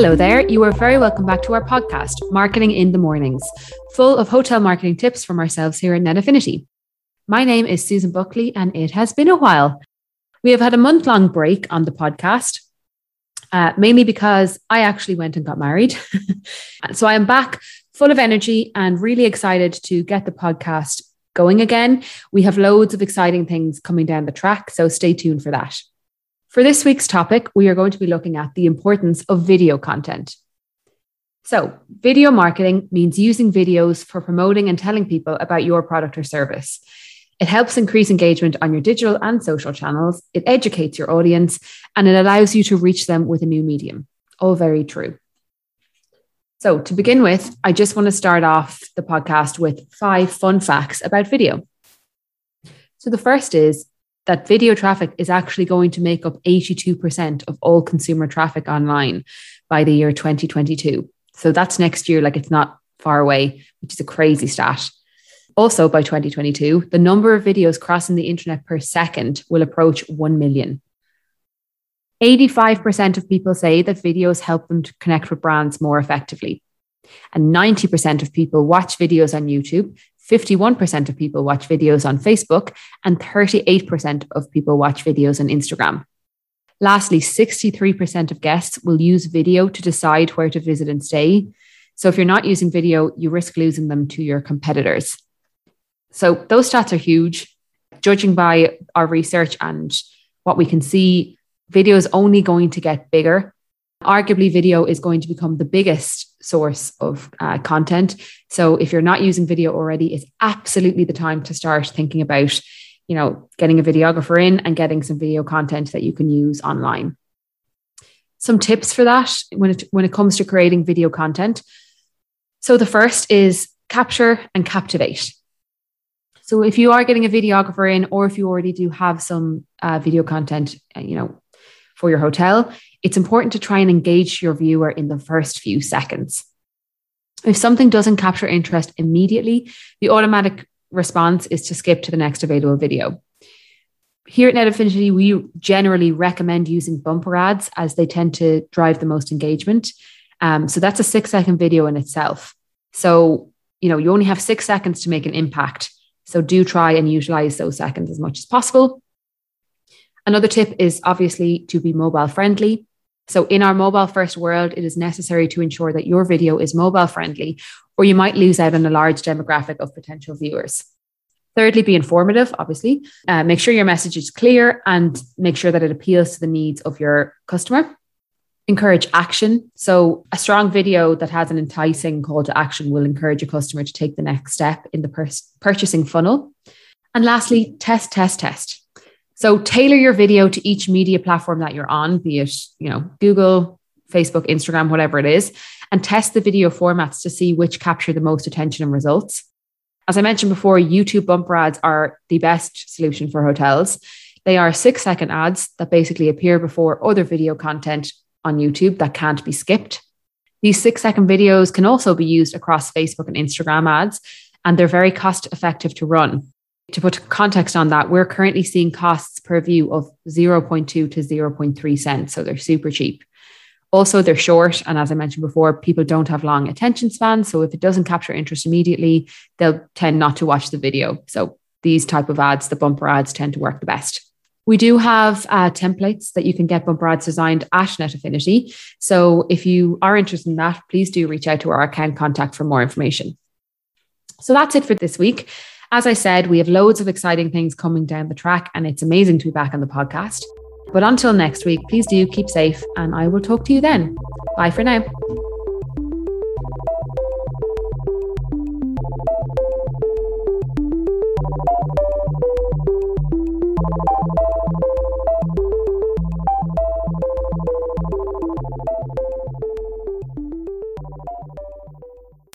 Hello there. You are very welcome back to our podcast, Marketing in the Mornings, full of hotel marketing tips from ourselves here at Net Affinity. My name is Susan Buckley, and it has been a while. We have had a month long break on the podcast, uh, mainly because I actually went and got married. so I am back full of energy and really excited to get the podcast going again. We have loads of exciting things coming down the track, so stay tuned for that. For this week's topic, we are going to be looking at the importance of video content. So, video marketing means using videos for promoting and telling people about your product or service. It helps increase engagement on your digital and social channels. It educates your audience and it allows you to reach them with a new medium. All very true. So, to begin with, I just want to start off the podcast with five fun facts about video. So, the first is that video traffic is actually going to make up 82% of all consumer traffic online by the year 2022. So, that's next year, like it's not far away, which is a crazy stat. Also, by 2022, the number of videos crossing the internet per second will approach 1 million. 85% of people say that videos help them to connect with brands more effectively. And 90% of people watch videos on YouTube, 51% of people watch videos on Facebook, and 38% of people watch videos on Instagram. Lastly, 63% of guests will use video to decide where to visit and stay. So if you're not using video, you risk losing them to your competitors. So those stats are huge. Judging by our research and what we can see, video is only going to get bigger. Arguably, video is going to become the biggest source of uh, content. So, if you're not using video already, it's absolutely the time to start thinking about, you know, getting a videographer in and getting some video content that you can use online. Some tips for that when it when it comes to creating video content. So, the first is capture and captivate. So, if you are getting a videographer in, or if you already do have some uh, video content, uh, you know, for your hotel, it's important to try and engage your viewer in the first few seconds. If something doesn't capture interest immediately, the automatic response is to skip to the next available video. Here at Net we generally recommend using bumper ads as they tend to drive the most engagement. Um, so that's a six second video in itself. So, you know, you only have six seconds to make an impact. So do try and utilize those seconds as much as possible. Another tip is obviously to be mobile friendly. So, in our mobile first world, it is necessary to ensure that your video is mobile friendly, or you might lose out on a large demographic of potential viewers. Thirdly, be informative, obviously. Uh, make sure your message is clear and make sure that it appeals to the needs of your customer. Encourage action. So, a strong video that has an enticing call to action will encourage your customer to take the next step in the pur- purchasing funnel. And lastly, test, test, test. So tailor your video to each media platform that you're on, be it, you know, Google, Facebook, Instagram, whatever it is, and test the video formats to see which capture the most attention and results. As I mentioned before, YouTube bumper ads are the best solution for hotels. They are six second ads that basically appear before other video content on YouTube that can't be skipped. These six second videos can also be used across Facebook and Instagram ads, and they're very cost effective to run to put context on that, we're currently seeing costs per view of 0.2 to 0.3 cents. So they're super cheap. Also, they're short. And as I mentioned before, people don't have long attention spans. So if it doesn't capture interest immediately, they'll tend not to watch the video. So these type of ads, the bumper ads, tend to work the best. We do have uh, templates that you can get bumper ads designed at Net Affinity. So if you are interested in that, please do reach out to our account contact for more information. So that's it for this week. As I said, we have loads of exciting things coming down the track, and it's amazing to be back on the podcast. But until next week, please do keep safe, and I will talk to you then. Bye for now.